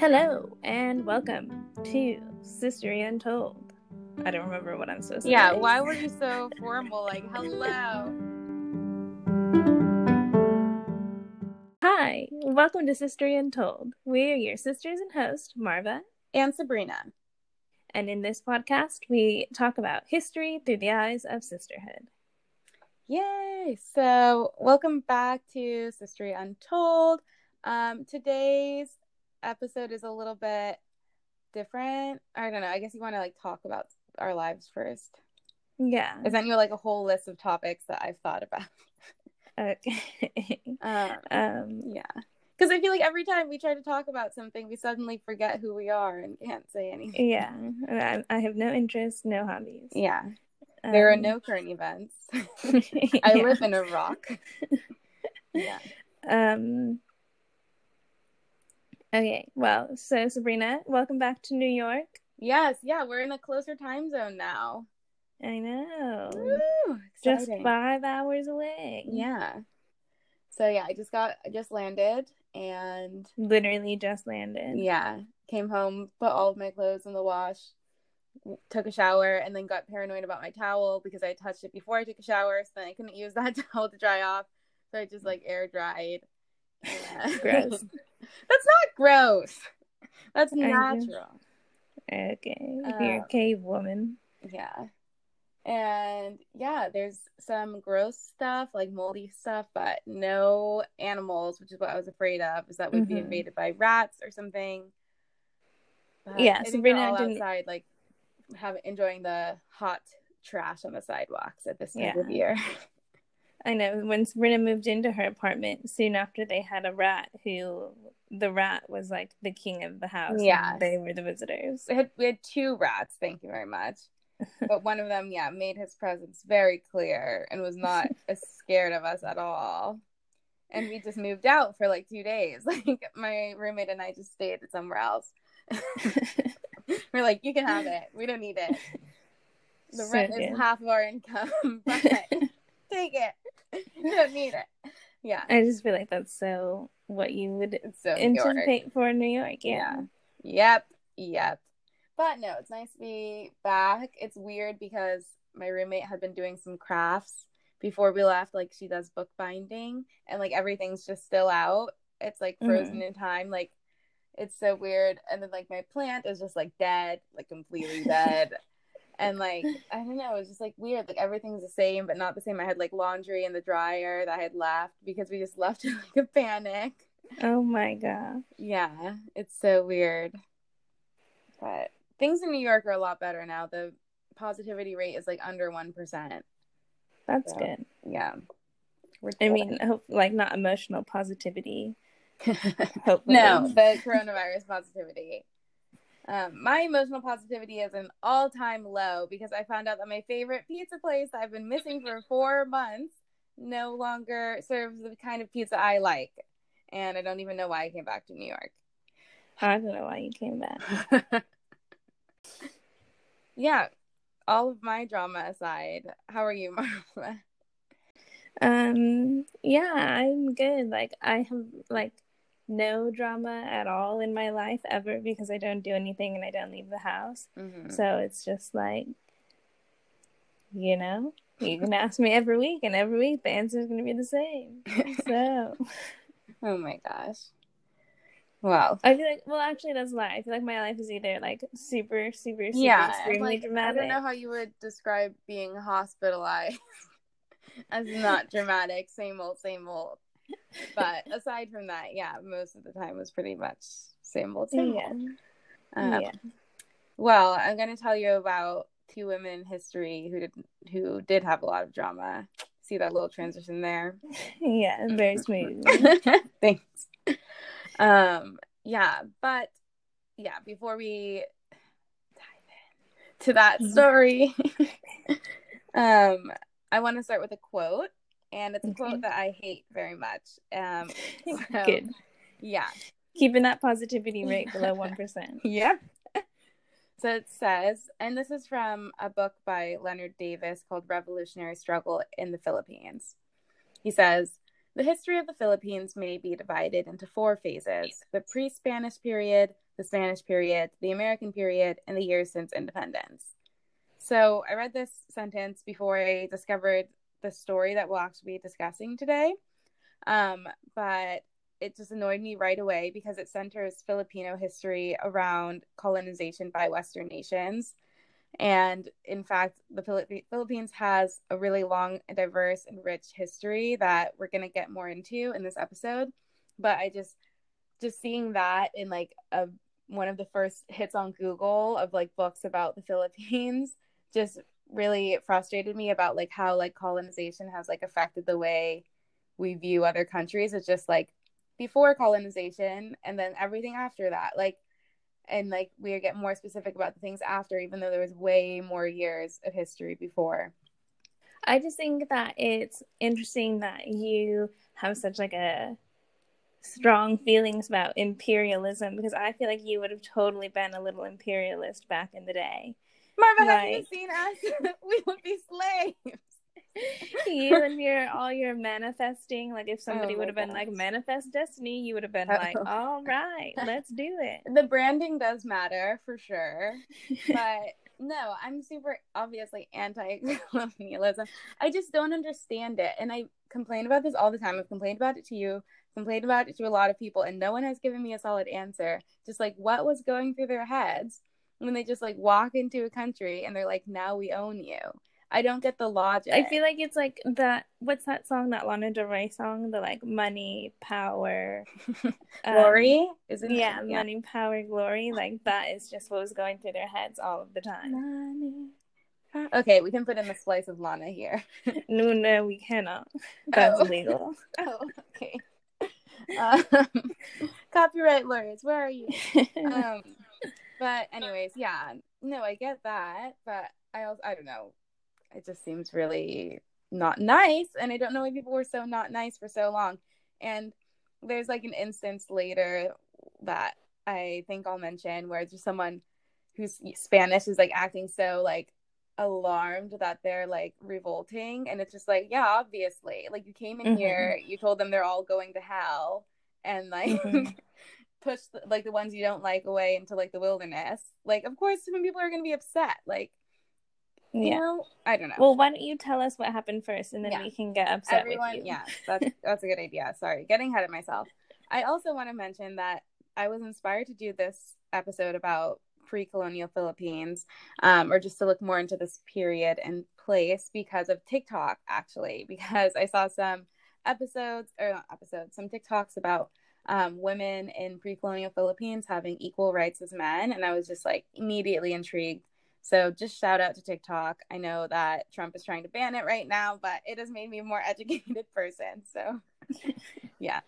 Hello and welcome to Sister Untold. I don't remember what I'm supposed to say. Yeah, say. why were you so formal? Like, hello. Hi, welcome to Sister Untold. We are your sisters and host, Marva, And Sabrina. and in this podcast, we talk about history through the eyes of sisterhood. Yay! So, welcome back to Sister Untold. Um, today's episode is a little bit different. I don't know. I guess you want to like talk about our lives first. Yeah. I sent you like a whole list of topics that I've thought about. Okay. Um, um, yeah. Because I feel like every time we try to talk about something, we suddenly forget who we are and can't say anything. yeah. I, I have no interest, no hobbies. Yeah. There are Um, no current events. I yeah. live in a rock. yeah. Um. Okay, well, so Sabrina, welcome back to New York. Yes, yeah, we're in a closer time zone now. I know, Woo, just five hours away. Yeah. So yeah, I just got I just landed and literally just landed. yeah, came home, put all of my clothes in the wash, took a shower, and then got paranoid about my towel because I touched it before I took a shower, so then I couldn't use that towel to dry off. So I just like air dried. Yeah. Gross. That's not gross. That's natural. Okay, you're a Uh, cave woman. Yeah. And yeah, there's some gross stuff, like moldy stuff, but no animals, which is what I was afraid of, is that we'd be Mhm. invaded by rats or something. But Yeah, Sabrina all didn't- outside, like have enjoying the hot trash on the sidewalks at this time of year. I know when Sabrina moved into her apartment, soon after they had a rat who the rat was like the king of the house. Yeah. they were the visitors. we had we had two rats, thank you very much. But one of them, yeah, made his presence very clear and was not as scared of us at all. And we just moved out for like two days. Like my roommate and I just stayed somewhere else. We're like, you can have it. We don't need it. The rent is half of our income, but take it. You don't need it. Yeah, I just feel like that's so what you would so anticipate for New York. Yeah. Yep. Yep. But no, it's nice to be back. It's weird because my roommate had been doing some crafts before we left. Like she does bookbinding and like everything's just still out. It's like mm-hmm. frozen in time. Like it's so weird. And then like my plant is just like dead, like completely dead. And like I don't know, it was just like weird. Like everything's the same but not the same. I had like laundry in the dryer that I had left because we just left in like a panic. Oh my god. Yeah, it's so weird. But things in New York are a lot better now. The positivity rate is like under 1%. That's So, good. Yeah. We're I mean, hope, like not emotional positivity. Hopefully. no, the coronavirus positivity. Um, my emotional positivity is an all time low because I found out that my favorite pizza place that I've been missing for four months no longer serves the kind of pizza I like. And I don't even know why I came back to New York. I don't know why you came back. yeah, all of my drama aside, how are you, Marva? Um, yeah, I'm good. Like I have like no drama at all in my life ever because I don't do anything and I don't leave the house. Mhm. So it's just like, you know, you can ask me every week, and every week the answer is going to be the same. So Oh my gosh. Wow. I feel like, well, actually, that's a lie. I feel like my life is either like super, super, super, Yeah, extremely like, I don't know how you would describe being hospitalized as not dramatic, same old, same old. But aside from that, yeah, most of the time was pretty much same old, same Yeah. old. Um, yeah. Well, I'm going to tell you about two women in history who did who did have a lot of drama. See that little transition there? Yeah. Very smooth. Thanks. Um, yeah, but yeah, before we dive in to that story, um, I want to start with a quote, and it's a Okay. quote that I hate very much. Um, so- Good. yeah, Keeping that positivity rate below 1%. Yep. So it says, and this is from a book by Leonard Davis called Revolutionary Struggle in the Philippines. He says, The history of the Philippines may be divided into four phases the pre Spanish period, the Spanish period, the American period, and the years since independence. So I read this sentence before I discovered the story that we'll actually be discussing today. Um, but it just annoyed me right away because it centers Filipino history around colonization by Western nations. And in fact, the Philippines has a really long, diverse, and rich history that we're going to get more into in this episode. But I just, just seeing that in like a one of the first hits on Google of like books about the Philippines just really frustrated me about like how like colonization has like affected the way we view other countries. It's just like before colonization and then everything after that. Like and like we get more specific about the things after even though there was way more years of history before. I just think that it's interesting that you have such like a strong feelings about imperialism because I feel like you would have totally been a little imperialist back in the day. Marva, have you seen us? we would be slaves. you and your all your manifesting, like if somebody oh would have been like manifest destiny, you would have been oh. like, all right, let's do it. The branding does matter for sure. But no, I'm super obviously anti colonialism. I just don't understand it. And I complain about this all the time. I've complained about it to you, complained about it to a lot of people, and no one has given me a solid answer. Just like what was going through their heads when they just like walk into a country and they're like, now we own you. I don't get the logic. I feel like it's like that. What's that song? That Lana Del Rey song? The like money, power, glory. Um, Isn't yeah, it? yeah, money, power, glory. Like that is just what was going through their heads all of the time. Money. Okay, we can put in a slice of Lana here. no, no, we cannot. That's oh. illegal. oh, okay. Um, copyright lawyers, where are you? Um, but anyways, yeah, no, I get that, but I also I don't know it just seems really not nice. And I don't know why people were so not nice for so long. And there's like an instance later that I think I'll mention where just someone who's Spanish is like acting so like alarmed that they're like revolting and it's just like yeah obviously like you came in mm-hmm. here you told them they're all going to hell and like mm-hmm. push the, like the ones you don't like away into like the wilderness like of course some people are going to be upset like yeah. You know, I don't know. Well, why don't you tell us what happened first, and then yeah. we can get upset Everyone. Yeah, that's that's a good idea. Sorry, getting ahead of myself. I also want to mention that I was inspired to do this episode about pre-colonial Philippines, um, or just to look more into this period and place because of TikTok, actually, because I saw some episodes or not episodes, some TikToks about um, women in pre-colonial Philippines having equal rights as men, and I was just like immediately intrigued so just shout out to TikTok. I know that Trump is trying to ban it right now, but it has made me a more educated person. So yeah.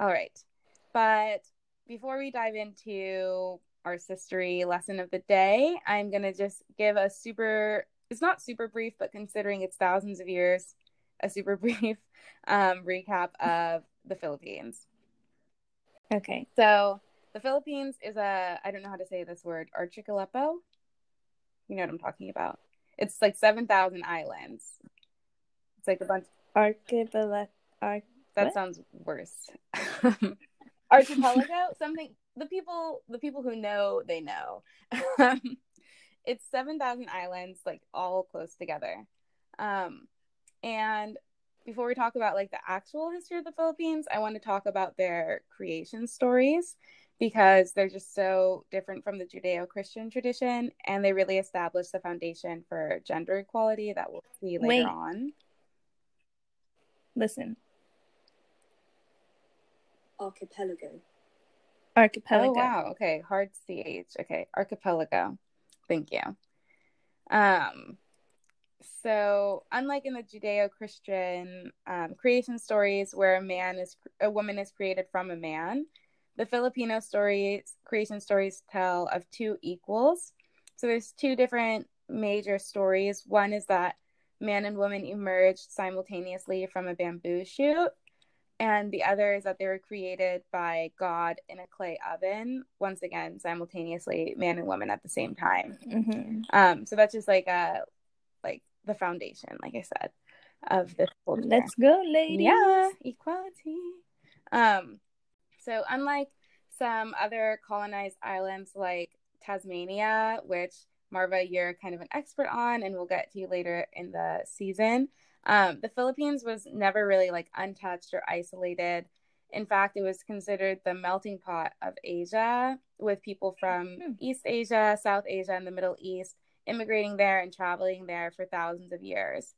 All right. But before we dive into our sistery lesson of the day, I'm going to just give a super, it's not super brief, but considering it's thousands of years, a super brief um, recap of the Philippines. Okay. So the Philippines is a, I don't know how to say this word, archipelago. You know what I'm talking about. It's like 7,000 islands. It's like a bunch. Archipelago. Arch- that what? sounds worse. Archipelago? Something. The people, the people who know, they know. it's 7,000 islands, like all close together. Um, and before we talk about like the actual history of the Philippines, I want to talk about their creation stories because they're just so different from the Judeo Christian tradition and they really establish the foundation for gender equality that we'll see later Wait. on. Listen. Archipelago. Archipelago. Oh wow. Okay. Hard CH. Okay. Archipelago. Thank you. Um so unlike in the Judeo-Christian um, creation stories where a man is a woman is created from a man, the Filipino stories, creation stories tell of two equals. So there's two different major stories. One is that man and woman emerged simultaneously from a bamboo shoot, and the other is that they were created by God in a clay oven. Once again, simultaneously, man and woman at the same time. Mm-hmm. Um, so that's just like a like the foundation, like I said. of this culture. Let's go, ladies. Yeah, equality. Um, so unlike some other colonized islands like Tasmania, which Marva, you're kind of an expert on, and we'll get to you later in the season. Um, the Philippines was never really like untouched or isolated. In fact, it was considered the melting pot of Asia, with people from hmm. East Asia, South Asia, and the Middle East immigrating there and traveling there for thousands of years.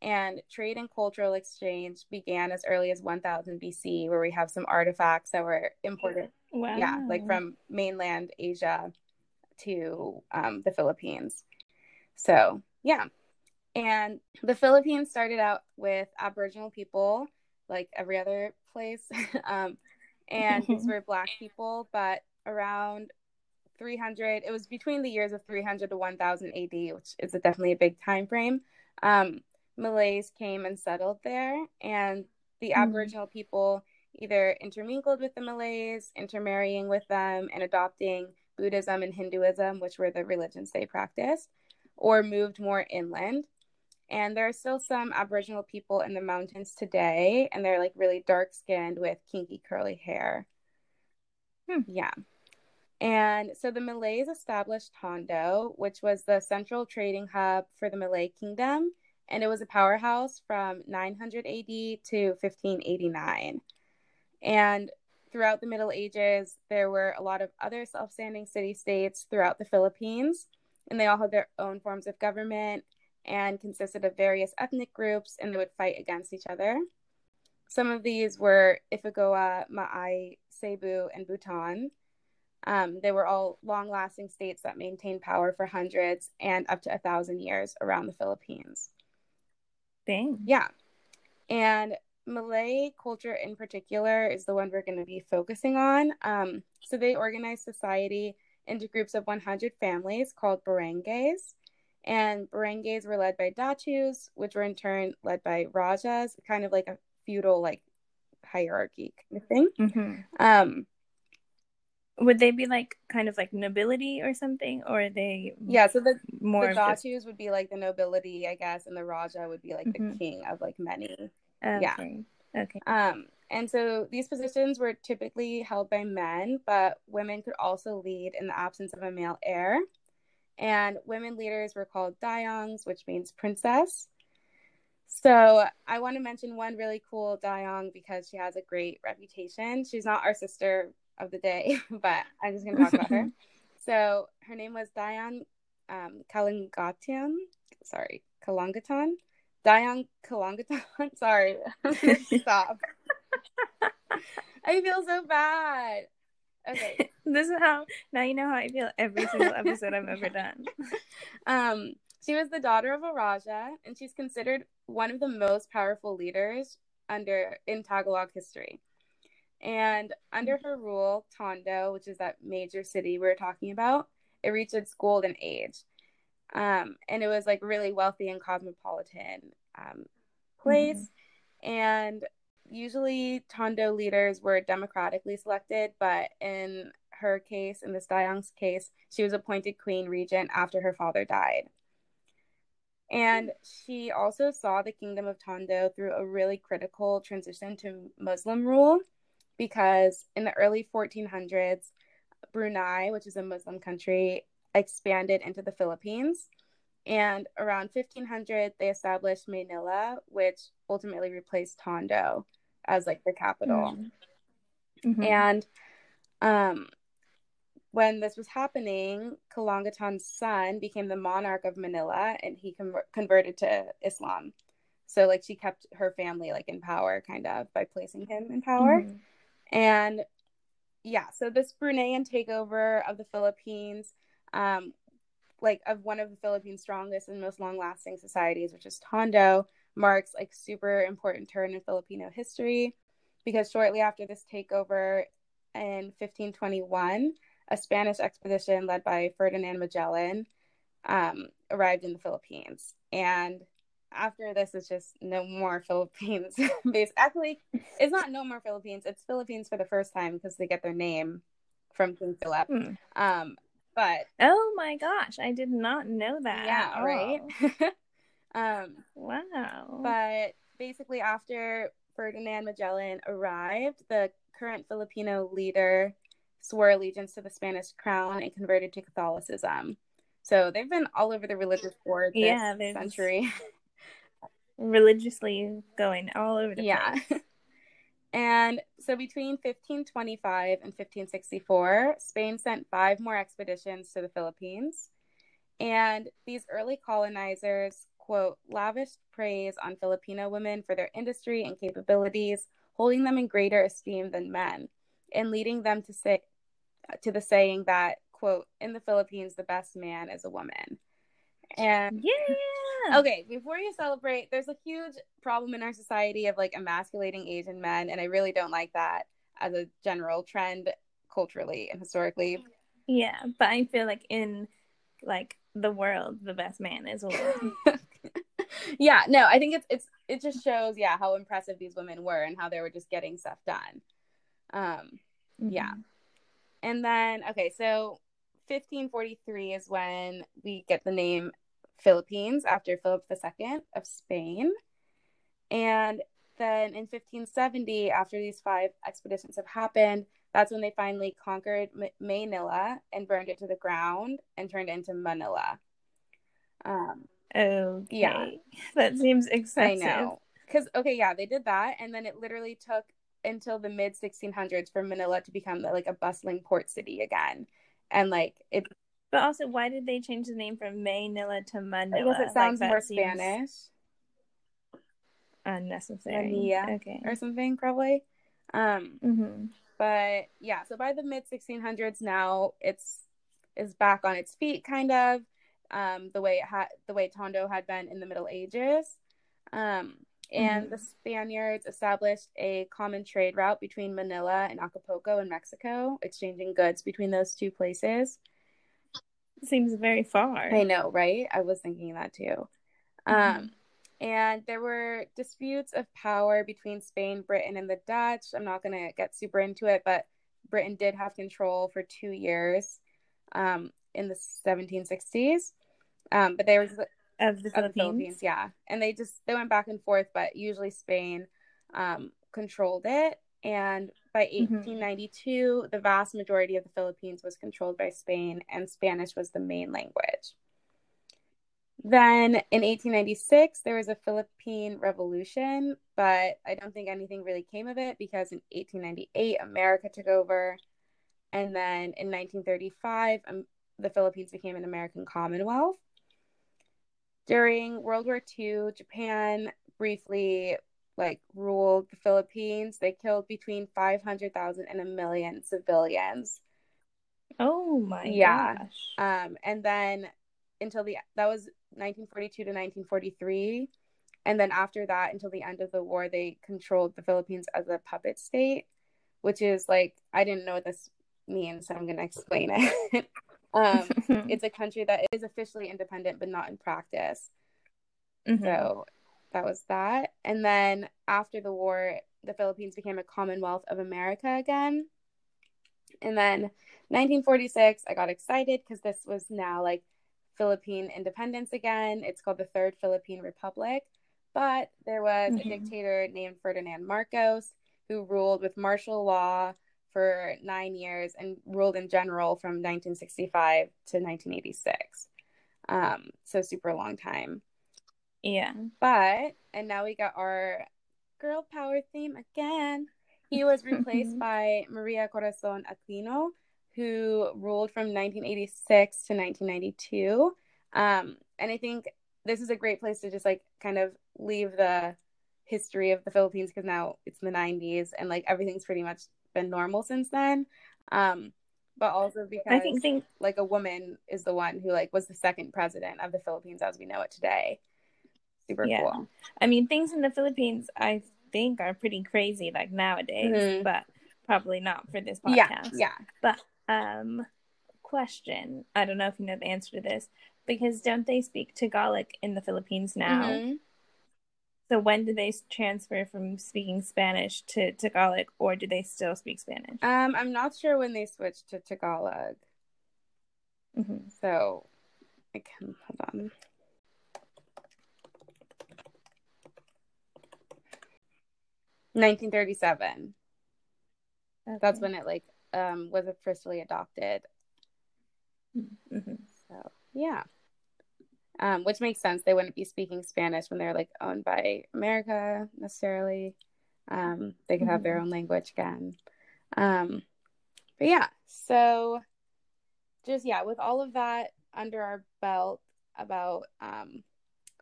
And trade and cultural exchange began as early as 1000 BC, where we have some artifacts that were imported. Wow. Yeah, like from mainland Asia to um, the Philippines. So, yeah. And the Philippines started out with Aboriginal people, like every other place. um, and these were Black people, but around 300, it was between the years of 300 to 1000 AD, which is a, definitely a big time frame. Um, Malays came and settled there, and the mm-hmm. Aboriginal people either intermingled with the Malays, intermarrying with them, and adopting Buddhism and Hinduism, which were the religions they practiced, or moved more inland. And there are still some Aboriginal people in the mountains today, and they're like really dark skinned with kinky curly hair. Hmm. Yeah. And so the Malays established Tondo, which was the central trading hub for the Malay kingdom and it was a powerhouse from 900 AD to 1589. And throughout the Middle Ages, there were a lot of other self standing city states throughout the Philippines, and they all had their own forms of government and consisted of various ethnic groups, and they would fight against each other. Some of these were Ifugao, Maay, Cebu, and Butuan. Um, they were all long lasting states that maintained power for hundreds and up to a thousand years around the Philippines thing. Yeah. And Malay culture in particular is the one we're going to be focusing on. Um, so they organize society into groups of 100 families called barangays. And barangays were led by datus, which were in turn led by rajas, kind of like a feudal like hierarchy kind of thing. Mm-hmm. Um, would they be like kind of like nobility or something, or are they? Yeah, so the more the just... would be like the nobility, I guess, and the raja would be like mm-hmm. the king of like many. Okay. Yeah. Okay. Um, and so these positions were typically held by men, but women could also lead in the absence of a male heir. And women leaders were called dayongs, which means princess. So I want to mention one really cool dayong because she has a great reputation. She's not our sister of the day, but I'm just going to talk about her. So her name was Diane um, Kalangatan. Sorry, Kalangatan. Diane Kalangatan. Sorry. Stop. I feel so bad. Okay. this is how now you know how I feel every single episode I've ever done. Um, she was the daughter of a Raja, and she's considered one of the most powerful leaders under in Tagalog history. And under her rule, Tondo, which is that major city we are talking about, it reached its golden age. Um, and it was like really wealthy and cosmopolitan um, place. Mm-hmm. And usually Tondo leaders were democratically selected, but in her case, in this Dayong's case, she was appointed queen regent after her father died. And she also saw the kingdom of Tondo through a really critical transition to Muslim rule because in the early 1400s, Brunei, which is a Muslim country, expanded into the Philippines. And around 1500, they established Manila, which ultimately replaced Tondo as like the capital. Mm-hmm. mm-hmm. And um, when this was happening, Kalangatan's son became the monarch of Manila, and he com- converted to Islam. So like she kept her family like in power, kind of by placing him in power. Mm-hmm. And yeah, so this Bruneian takeover of the Philippines, um, like of one of the Philippines' strongest and most long-lasting societies, which is Tondo, marks like super important turn in Filipino history, because shortly after this takeover in 1521, a Spanish expedition led by Ferdinand Magellan um, arrived in the Philippines, and after this it's just no more Philippines. Basically, it's not no more Philippines. It's Philippines for the first time because they get their name from King Philip. Hmm. Um, but oh my gosh, I did not know that. Yeah, right. Um, wow. but basically, after Ferdinand Magellan arrived, the current Filipino leader swore allegiance to the Spanish crown and converted to Catholicism. So they've been all over the religious board this Yeah, century. Religiously going all over the yeah. place. And so between 1525 and 1564, Spain sent five more expeditions to the Philippines. And these early colonizers, quote, lavished praise on Filipino women for their industry and capabilities, holding them in greater esteem than men, and leading them to say to the saying that, quote, in the Philippines, the best man is a woman. And Yeah. okay, before you celebrate, there's a huge problem in our society of like emasculating Asian men, and I really don't like that as a general trend culturally and historically. Yeah, but I feel like in like the world, the best man is woman. yeah, no, I think it's it's it just shows yeah how impressive these women were and how they were just getting stuff done. Um, Yeah. and then okay, so 1543 is when we get the name Philippines after Philip II of Spain. And then in 1570, after these five expeditions have happened, that's when they finally conquered Manila and burned it to the ground and turned it into Manila. Um, Okay. Yeah. That seems I know. Because, okay, yeah, they did that. And then it literally took until the mid 1600s for Manila to become like a bustling port city again. And like it, But also, why did they change the name from Manila to I Manila? guess it sounds that more Spanish Unnecessary. Manilla Okay. or something, probably. Um, hmm but yeah, so by the mid 1600s now, it's is back on its feet, kind of, um, the way it had the way Tondo had been in the Middle Ages. Um, and Mhm. the Spaniards established a common trade route between Manila and Acapulco in Mexico, exchanging goods between those two places. Seems very far. I know, right? I was thinking that too. Mhm. Um, and there were disputes of power between Spain, Britain, and the Dutch. I'm not going to get super into it, but Britain did have control for two years um, in the 1760s. Um, but there was of the of the Philippines. Philippines, yeah, and they just they went back and forth, but usually Spain um, controlled it. And by Mhm. 1892, the vast majority of the Philippines was controlled by Spain, and Spanish was the main language. Then in 1896, there was a Philippine Revolution, but I don't think anything really came of it because in 1898, America took over. And then in 1935, um, the Philippines became an American Commonwealth. During World War II, Japan briefly like ruled the Philippines. They killed between 500,000 and a million civilians. Oh my Yeah. gosh. Um, and then until the that was 1942 to 1943, and then after that until the end of the war, they controlled the Philippines as a puppet state, which is like I didn't know what this means, so I'm gonna explain it. um, it's a country that is officially independent but not in practice. Mhm. So that was that. And then after the war, the Philippines became a Commonwealth of America again. And then 1946, I got excited because this was now like Philippine independence again. It's called the Third Philippine Republic. But there was Mhm. a dictator named Ferdinand Marcos who ruled with martial law for nine years and ruled in general from 1965 to 1986. Um, so super long time. yeah. But and now we got our girl power theme again. He was replaced by Maria Corazon Aquino, who ruled from 1986 to 1992. Um, and I think this is a great place to just like kind of leave the history of the Philippines because now it's the 90s and like everything's pretty much been normal since then. Um, but also because I think think like a woman is the one who like was the second president of the Philippines as we know it today. Super Yeah. cool. I mean things in the Philippines I think are pretty crazy like nowadays, Mhm. but probably not for this podcast. yeah. yeah. But um question, I don't know if you know the answer to this, because don't they speak Tagalog in the Philippines now? Mhm. So when did they transfer from speaking Spanish to Tagalog, or do they still speak Spanish? Um, I'm not sure when they switched to Tagalog. Mm-hmm. So, I can hold on. Nineteen thirty-seven. Okay. That's when it like um was officially adopted. Mm-hmm. So yeah. Um, which makes sense. They wouldn't be speaking Spanish when they're like owned by America necessarily. Um, they could have their own language again. Um, but yeah, so just yeah, with all of that under our belt about um,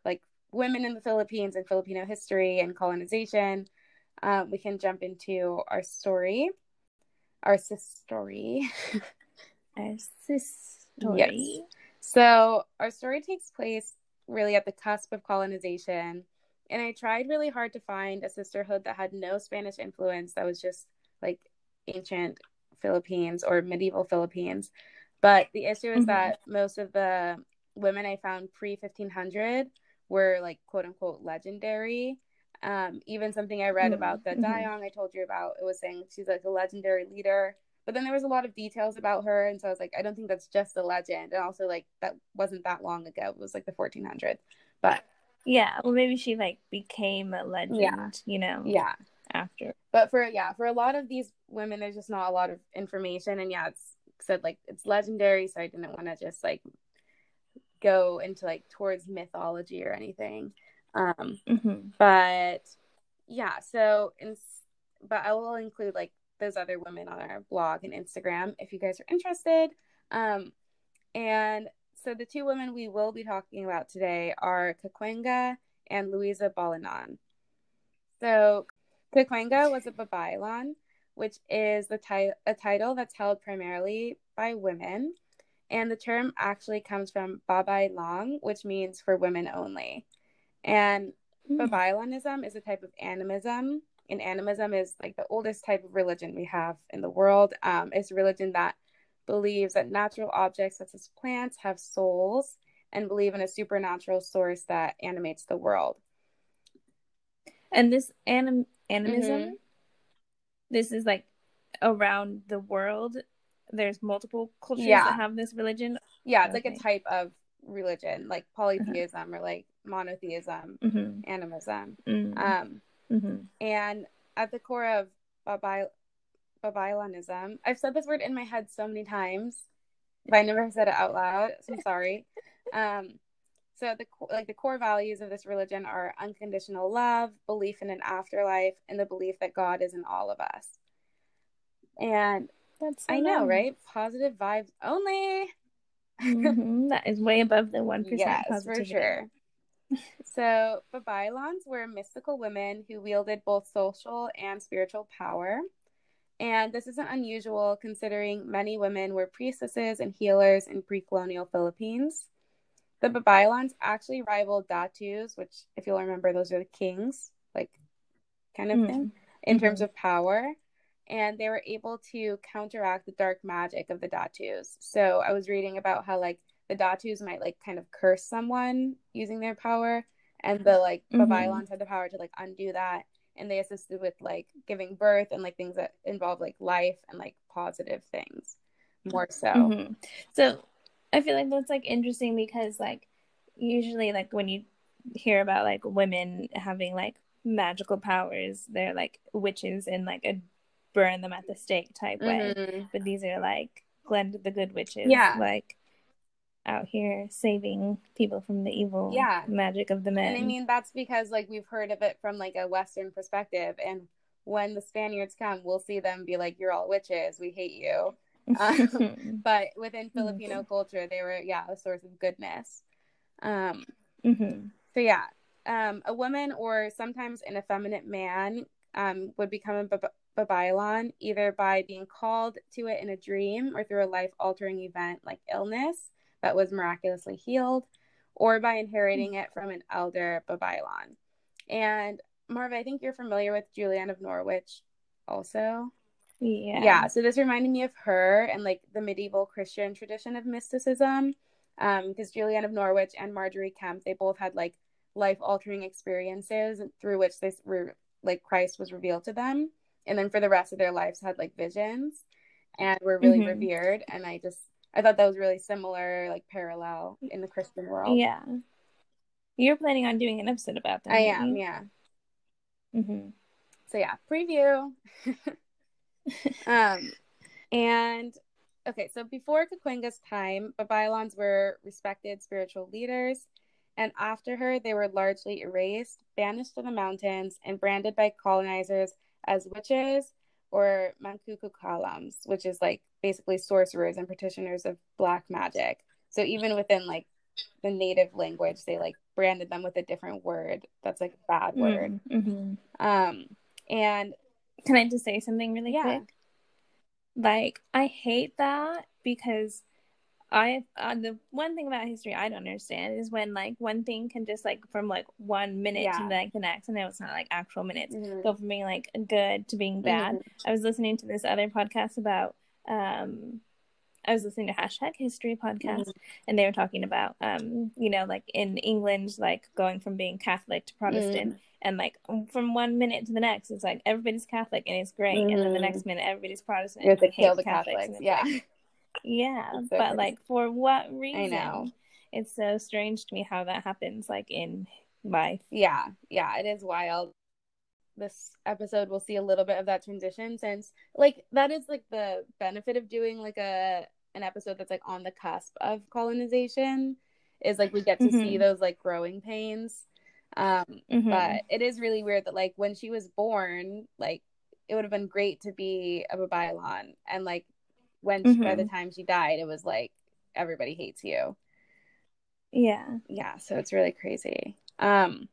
like women in the Philippines and Filipino history and colonization, um, we can jump into our story, our sis story. Our sis story. So our story takes place really at the cusp of colonization. And I tried really hard to find a sisterhood that had no Spanish influence, that was just like ancient Philippines or medieval Philippines. But the issue is Mhm. that most of the women I found pre 1500 were like quote unquote legendary. Um, even something I read Mm, about the mhm. Dayong I told you about, it was saying she's like a legendary leader. But then there was a lot of details about her, and so I was like, I don't think that's just a legend. And also, like that wasn't that long ago; it was like the 1400s. But Yeah. Well, maybe she like became a legend. Yeah. You know. yeah, After. but for yeah, for a lot of these women, there's just not a lot of information, and yeah, it's said like it's legendary, so I didn't want to just like go into like towards mythology or anything. Um, hmm but yeah so in but i will include like those other women on our blog and instagram if you guys are interested um and so the two women we will be talking about today are Caquenga and Louisa Balinan. So Caquenga was a Babaylan, which is the ti- a title that's held primarily by women. And the term actually comes from Babay Lang, which means for women only. And Babaylanism is a type of animism, and animism is like the oldest type of religion we have in the world. Um, it's a religion that believes that natural objects such as plants have souls and believe in a supernatural source that animates the world. And this anim animism, Mhm. this is like around the world. There's multiple cultures Yeah. that have this religion. Yeah, it's like a type of religion, like polytheism or like monotheism, hmm animism. mm Um, hmm and at the core of Babylonianism, I've said this word in my head so many times, but I never said it out loud. So I'm sorry. Um, so the like the core values of this religion are unconditional love, belief in an afterlife, and the belief that God is in all of us. And That's so I know, nice. right? Positive vibes only. Mhm. That is way above the one percent Yes, positivity. for sure. so, Babaylans were mystical women who wielded both social and spiritual power. And this isn't unusual considering many women were priestesses and healers in pre colonial Philippines. The Babaylans actually rivaled Datus, which, if you'll remember, those are the kings, like kind of Mm. thing, in terms Mhm. of power. And they were able to counteract the dark magic of the Datus. So I was reading about how like the Datus might like kind of curse someone using their power, and the like Mhm. Babaylans had the power to like undo that. And they assisted with like giving birth and like things that involve like life and like positive things more so. Mhm. So I feel like that's like interesting because like usually like when you hear about like women having like magical powers, they're like witches in like a burn them at the stake type way. Mhm. But these are like Glinda the Good Witches, Yeah. like out here saving people from the evil Yeah. magic of the men. And I mean, that's because like we've heard of it from like a Western perspective. And when the Spaniards come, we'll see them be like, "You're all witches. We hate you." Um, but within Filipino culture, they were yeah a source of goodness. Um, Mhm. so yeah, um, a woman or sometimes an effeminate man um, would become a Babaylan either by being called to it in a dream or through a life-altering event like illness that was miraculously healed, or by inheriting it from an elder Babaylan. And Marv, I think you're familiar with Julian of Norwich, also. Yeah. Yeah, so this reminded me of her and like the medieval Christian tradition of mysticism. Um, because Julian of Norwich and Margery Kempe, they both had like life altering experiences through which this were like Christ was revealed to them. And then for the rest of their lives had like visions and were really Mhm. revered. And I just I thought that was really similar, like parallel in the Christian world. Yeah. You're planning on doing an episode about that. I am, yeah. hmm so yeah, preview. um, and okay, so before Caquenga's time, Babaylans were respected spiritual leaders, and after her, they were largely erased, banished to the mountains, and branded by colonizers as witches or Mankuku mankukukalams, which is like basically sorcerers and practitioners of black magic. So even within like the native language, they like branded them with a different word that's like a bad word. Mm-hmm. Um, and Can I just say something really Yeah. quick? Like, I hate that because I uh, the one thing about history I don't understand is when like one thing can just like from like one minute Yeah. to like the next, and it's not like actual minutes, Mhm. go from being like good to being bad. Mhm. I was listening to this other podcast about um I was listening to hashtag history podcast Mm-hmm. and they were talking about um you know like in England like going from being Catholic to Protestant Mm-hmm. and like from one minute to the next it's like everybody's Catholic and it's great and then the Mhm. next minute everybody's Protestant you have to kill the Catholics, Catholics. Yeah. like, yeah so but crazy. like for what reason I know. it's so strange to me how that happens like in life yeah yeah it is wild this episode we'll see a little bit of that transition since like that is like the benefit of doing like a an episode that's like on the cusp of colonization is like we get to see Mhm. those like growing pains um Mhm. but it is really weird that like when she was born like it would have been great to be a Babaylan and like when she, by the Mhm. time she died it was like everybody hates you yeah yeah so it's really crazy um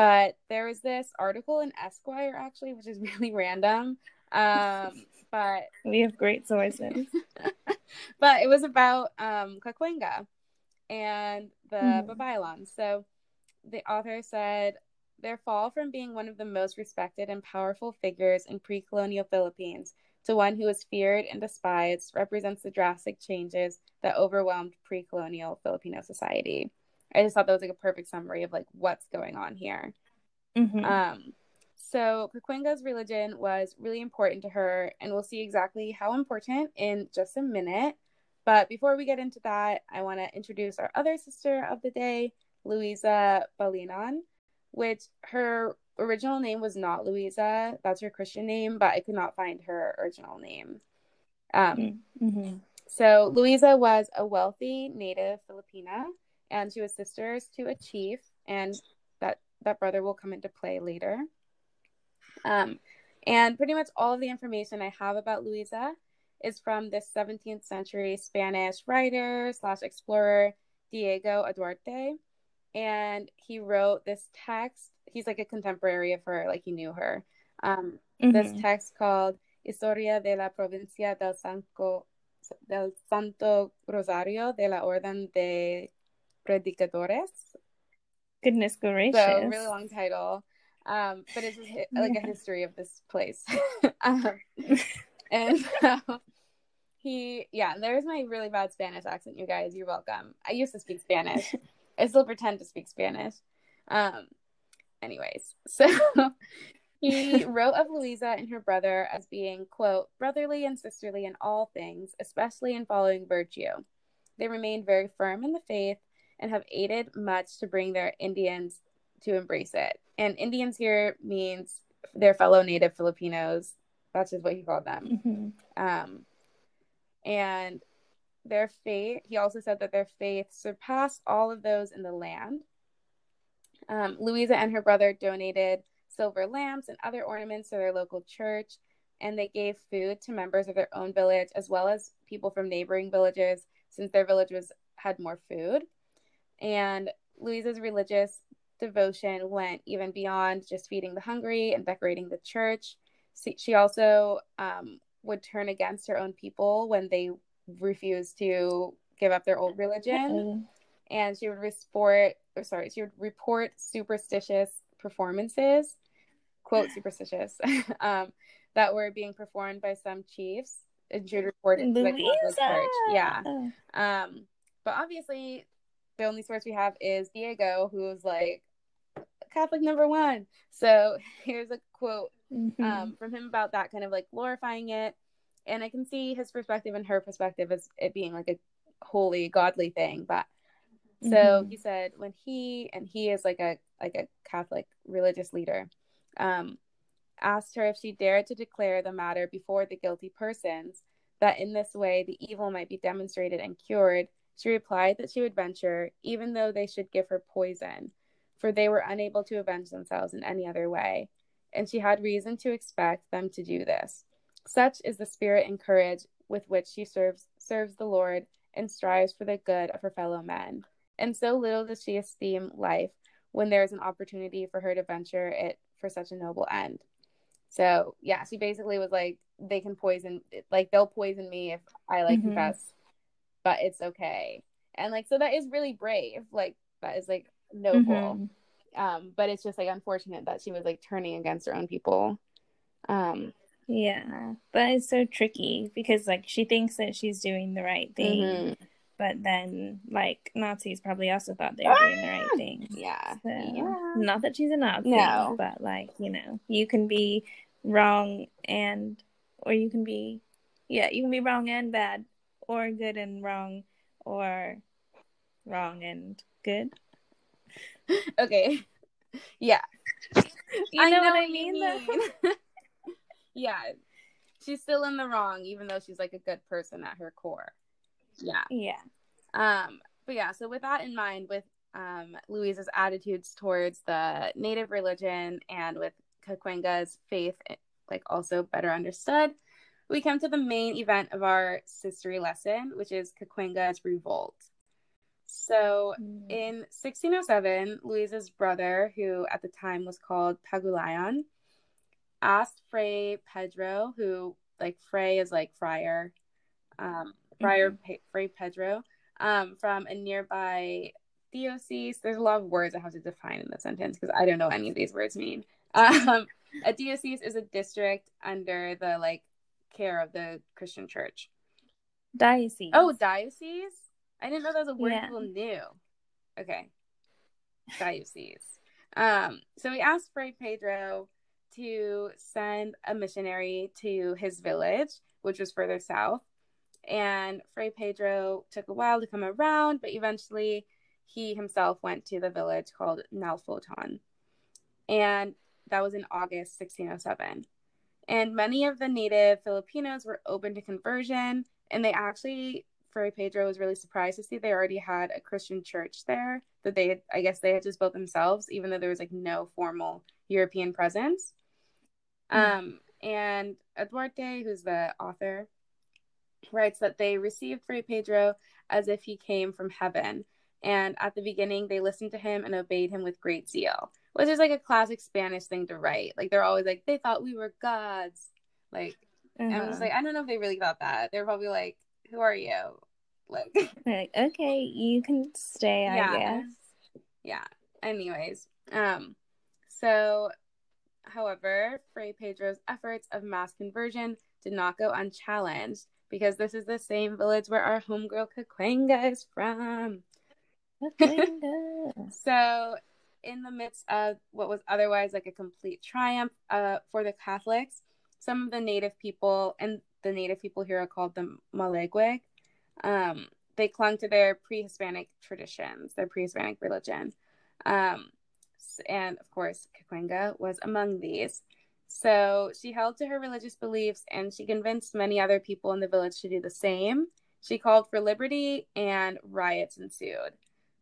but there was this article in esquire actually which is really random um but we have great sources but it was about um and the Mhm. Babaylans. So the author said their fall from being one of the most respected and powerful figures in pre-colonial Philippines to one who was feared and despised represents the drastic changes that overwhelmed pre-colonial Filipino society. I just thought that was like a perfect summary of like what's going on here. Mhm. Um, so Caquenga's religion was really important to her, and we'll see exactly how important in just a minute. But before we get into that, I want to introduce our other sister of the day, Louisa Balinan, which her original name was not Louisa. That's her Christian name, but I could not find her original name. Um, Mhm. so Louisa was a wealthy native Filipina, and she was sisters to a chief, and that that brother will come into play later. Um, and pretty much all of the information I have about Louisa is from this 17th century Spanish writer slash explorer Diego Aduarte, and he wrote this text. He's like a contemporary of her, like he knew her. Um, this Mhm. text called Historia de la Provincia del Santo, del Santo Rosario de la Orden de Predicadores. goodness gracious So really long title, um, but it's just like a history of this place. um, and so he, yeah, there's my really bad Spanish accent, you guys. You're welcome. I used to speak Spanish. I still pretend to speak Spanish. Um, anyways, so he wrote of Louisa and her brother as being, quote, brotherly and sisterly in all things, especially in following virtue. They remained very firm in the faith and have aided much to bring their Indians to embrace it. And Indians here means their fellow native Filipinos. That's just what he called them. Mhm. Um, and their faith, he also said that their faith surpassed all of those in the land. Um, Louisa and her brother donated silver lamps and other ornaments to their local church, and they gave food to members of their own village as well as people from neighboring villages, since their village was had more food. And Louisa's religious devotion went even beyond just feeding the hungry and decorating the church. She also um, would turn against her own people when they refused to give up their old religion and she would report or sorry she would report superstitious performances quote superstitious um, that were being performed by some chiefs and she would report it to the Catholic! Church. Yeah. Oh. Um, but obviously, the only source we have is Diego, who's like Catholic number one. So here's a quote Mhm. um, from him about that kind of like glorifying it. And I can see his perspective and her perspective as it being like a holy, godly thing. But so Mhm. he said when he and he is like a like a Catholic religious leader, um, asked her if she dared to declare the matter before the guilty persons, that in this way the evil might be demonstrated and cured, she replied that she would venture, even though they should give her poison, for they were unable to avenge themselves in any other way, and she had reason to expect them to do this. Such is the spirit and courage with which she serves serves the Lord and strives for the good of her fellow men. And so little does she esteem life when there is an opportunity for her to venture it for such a noble end. So yeah, she basically was like, they can poison, like they'll poison me if I like mm-hmm. confess, but it's okay. And like, so that is really brave. Like that is like noble. Mm-hmm. Um, but it's just like unfortunate that she was like turning against her own people. Um, yeah, but it's so tricky because like she thinks that she's doing the right thing, mm-hmm. but then like Nazis probably also thought they were ah! doing the right thing. Yeah. So, yeah. Not that she's a Nazi, no. but like you know, you can be wrong and, or you can be, yeah, you can be wrong and bad, or good and wrong, or wrong and good. okay. Yeah. You know, know what I mean? mean. yeah, she's still in the wrong, even though she's like a good person at her core. Yeah. Yeah. Um, but yeah, so with that in mind, with um, Louisa's attitudes towards the native religion and with Caquenga's faith, like also better understood, we come to the main event of our sistery lesson, which is Caquenga's revolt. So mm. in 1607, Louisa's brother, who at the time was called Pagulayan, asked Fray Pedro, who like Fray is like friar, um, friar mm-hmm. Fray Pedro, um, from a nearby diocese. There's a lot of words I have to define in the sentence because I don't know any of these words mean. Um, a diocese is a district under the like care of the Christian Church. Diocese. Oh, diocese. I didn't know that was a word yeah. people knew. Okay. Diocese. Um, so we asked Fray Pedro to send a missionary to his village, which was further south. And Fray Pedro took a while to come around, but eventually he himself went to the village called Nalfotan. And that was in August 1607. And many of the native Filipinos were open to conversion. And they actually, Fray Pedro was really surprised to see they already had a Christian church there that they had, I guess they had just built themselves, even though there was like no formal European presence. Mm. Um, and Duarte, who's the author, writes that they received Fray Pedro as if he came from heaven. And at the beginning, they listened to him and obeyed him with great zeal, which is like a classic Spanish thing to write. Like they're always like, they thought we were gods. Like, uh-huh. I was like, I don't know if they really thought that. They're probably like, who are you? Like, like okay, you can stay, I yeah. guess. Yeah. Anyways, um, so However, Fray Pedro's efforts of mass conversion did not go unchallenged because this is the same village where our homegirl Caquenga is from. so, in the midst of what was otherwise like a complete triumph uh, for the Catholics, some of the native people, and the native people here are called the Malegweg, um, they clung to their pre Hispanic traditions, their pre Hispanic religion. Um, and of course, Caquenga was among these. So she held to her religious beliefs and she convinced many other people in the village to do the same. She called for liberty and riots ensued.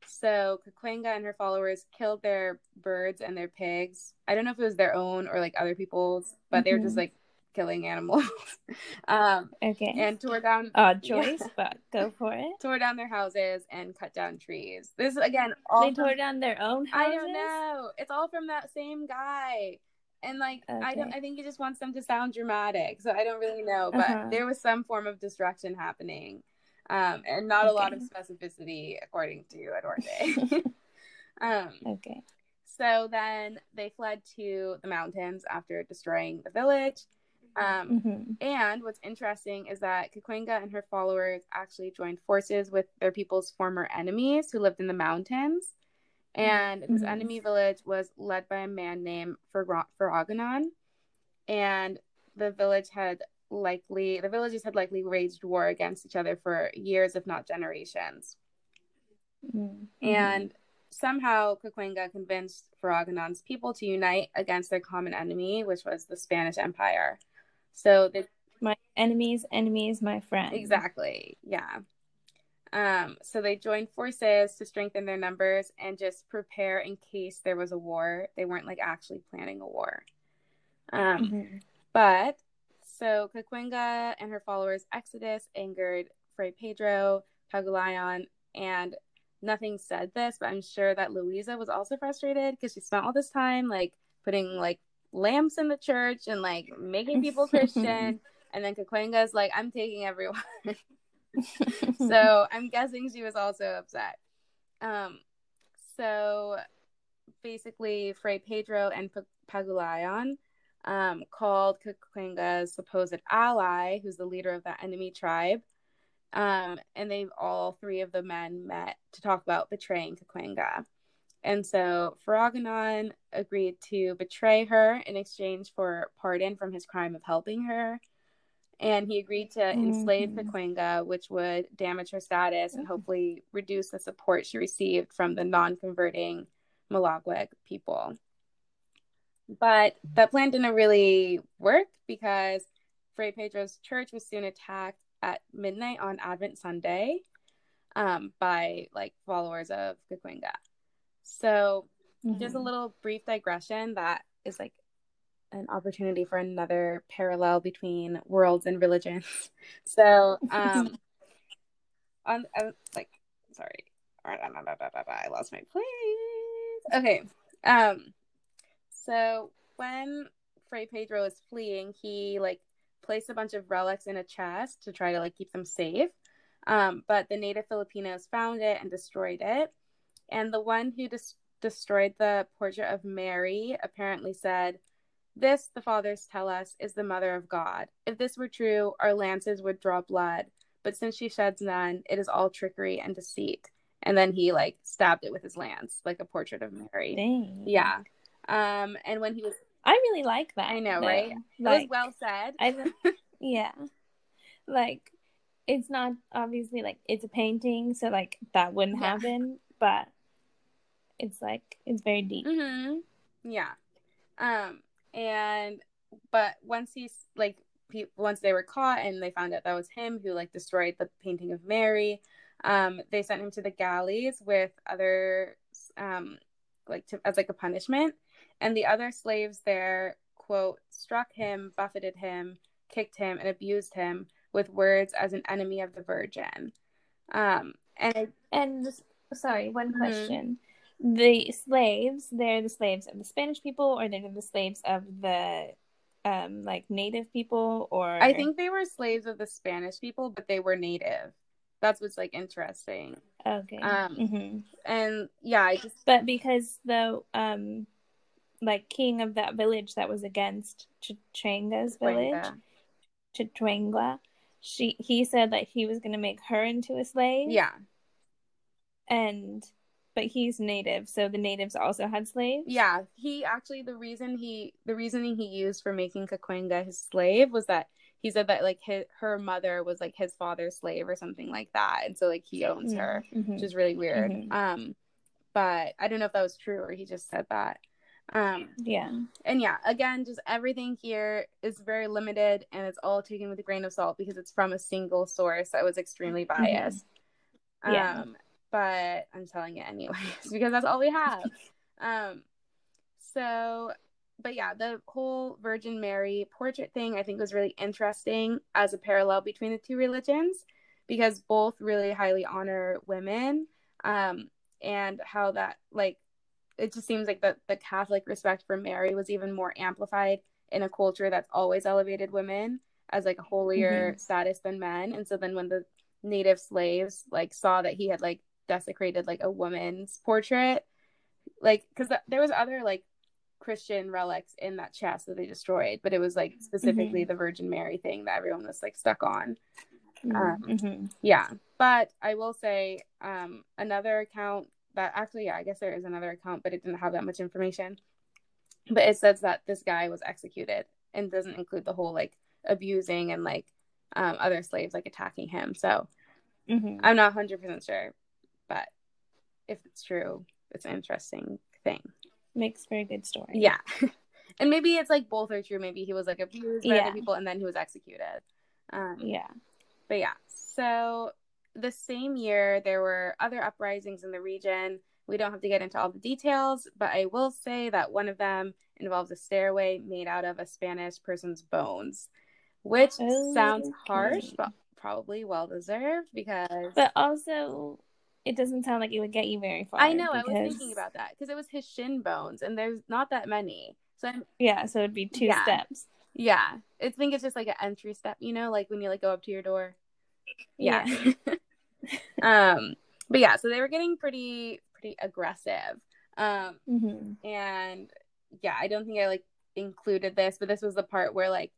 So Caquenga and her followers killed their birds and their pigs. I don't know if it was their own or like other people's, but mm-hmm. they were just mm-hmm. like killing animals. um, okay. And tore down. Odd choice, yeah. but go for it. Tore down their houses and cut down trees. This again. All they from, tore down their own houses. I don't know. It's all from that same guy. And like okay. I don't I think he just wants them to sound dramatic. So I don't really know. But uh-huh. there was some form of destruction happening. Um, and not okay. a lot of specificity according to Aduarte. um, okay. So then they fled to the mountains after destroying the village. Um, mm-hmm. And what's interesting is that Caquenga and her followers actually joined forces with their people's former enemies who lived in the mountains. And mm-hmm. this enemy village was led by a man named Faraganon. And the village had likely, the villages had likely waged war against each other for years, if not generations. Mm-hmm. And somehow Caquenga convinced Faragonon's people to unite against their common enemy, which was the Spanish Empire. So the my enemy's enemy is my friend. Exactly. Yeah. Um, so they joined forces to strengthen their numbers and just prepare in case there was a war. They weren't like actually planning a war. Um, mm-hmm. But so Caquenga and her followers' exodus angered Fray Pedro, Pagulayan, and nothing said this, but I'm sure that Louisa was also frustrated because she spent all this time like putting like lamps in the church and like making people Christian. and then Caquenga's like, I'm taking everyone. so I'm guessing she was also upset. Um, so basically, Fray Pedro and P- Pagulayan um, called Caquenga's supposed ally, who's the leader of that enemy tribe. Um, and they all three of the men met to talk about betraying Caquenga. And so Faragonon agreed to betray her in exchange for pardon from his crime of helping her. And he agreed to mm-hmm. enslave Caquenga, which would damage her status and hopefully reduce the support she received from the non converting Malagweg people. But that plan didn't really work because Fray Pedro's church was soon attacked at midnight on Advent Sunday um, by like followers of Caquenga. So, mm-hmm. just a little brief digression that is like an opportunity for another parallel between worlds and religions. So, um, on uh, like, sorry, all right, I lost my place. Okay, um, so when Fray Pedro is fleeing, he like placed a bunch of relics in a chest to try to like keep them safe. Um, but the native Filipinos found it and destroyed it. And the one who des- destroyed the portrait of Mary apparently said, This, the fathers tell us, is the mother of God. If this were true, our lances would draw blood. But since she sheds none, it is all trickery and deceit. And then he like stabbed it with his lance, like a portrait of Mary. Dang. Yeah. Um, and when he was, I really like that. I know, though. right? Like, was well said. I, yeah, like it's not obviously like it's a painting, so like that wouldn't yeah. happen, but it's like it's very deep. Mm-hmm. Yeah. Um, and but once he's like once they were caught and they found out that was him who like destroyed the painting of Mary, um, they sent him to the galleys with other um, like to, as like a punishment and the other slaves there, quote, struck him, buffeted him, kicked him, and abused him with words as an enemy of the Virgin. Um, and and sorry, one mm-hmm. question: the slaves, they're the slaves of the Spanish people, or they're the slaves of the um like native people, or I think they were slaves of the Spanish people, but they were native. That's what's like interesting. Okay. Um, mm-hmm. and yeah, I just but because the um like king of that village that was against Chitranga's village, Chitranga. She he said that he was going to make her into a slave. Yeah. And but he's native, so the natives also had slaves. Yeah, he actually the reason he the reasoning he used for making Caquenga his slave was that he said that like his, her mother was like his father's slave or something like that, and so like he owns mm-hmm. her, mm-hmm. which is really weird. Mm-hmm. Um, but I don't know if that was true or he just said that. Um, yeah. And yeah, again, just everything here is very limited and it's all taken with a grain of salt because it's from a single source that was extremely mm-hmm. biased. Mm-hmm. Yeah. Um, but I'm telling it anyways because that's all we have. um, so, but yeah, the whole Virgin Mary portrait thing I think was really interesting as a parallel between the two religions because both really highly honor women. Um, and how that like it just seems like the, the Catholic respect for Mary was even more amplified in a culture that's always elevated women as like a holier mm-hmm. status than men. And so then when the native slaves like saw that he had like desecrated like a woman's portrait, like because th- there was other like Christian relics in that chest that they destroyed, but it was like specifically mm-hmm. the Virgin Mary thing that everyone was like stuck on. Mm-hmm. Um, yeah, but I will say um, another account that actually, yeah, I guess there is another account, but it didn't have that much information. But it says that this guy was executed and doesn't include the whole like abusing and like um, other slaves like attacking him. So mm-hmm. I'm not 100% sure, but if it's true, it's an interesting thing. Makes for a good story. Yeah. and maybe it's like both are true. Maybe he was like abused by Yeah. other people and then he was executed. Um, Yeah. But yeah, so the same year there were other uprisings in the region. We don't have to get into all the details, but I will say that one of them involves a stairway made out of a Spanish person's bones, which sounds harsh, but probably well deserved because But also, it doesn't sound like it would get you very far. I know I was thinking about that because it was his shin bones, and there's not that many. So I'm, Yeah, so it'd be two Yeah. steps. yeah, I think it's just like an entry step, you know, like when you like go up to your door. yeah. um but yeah so they were getting pretty pretty aggressive. Um hmm and yeah i don't think i like included this but this was the part where like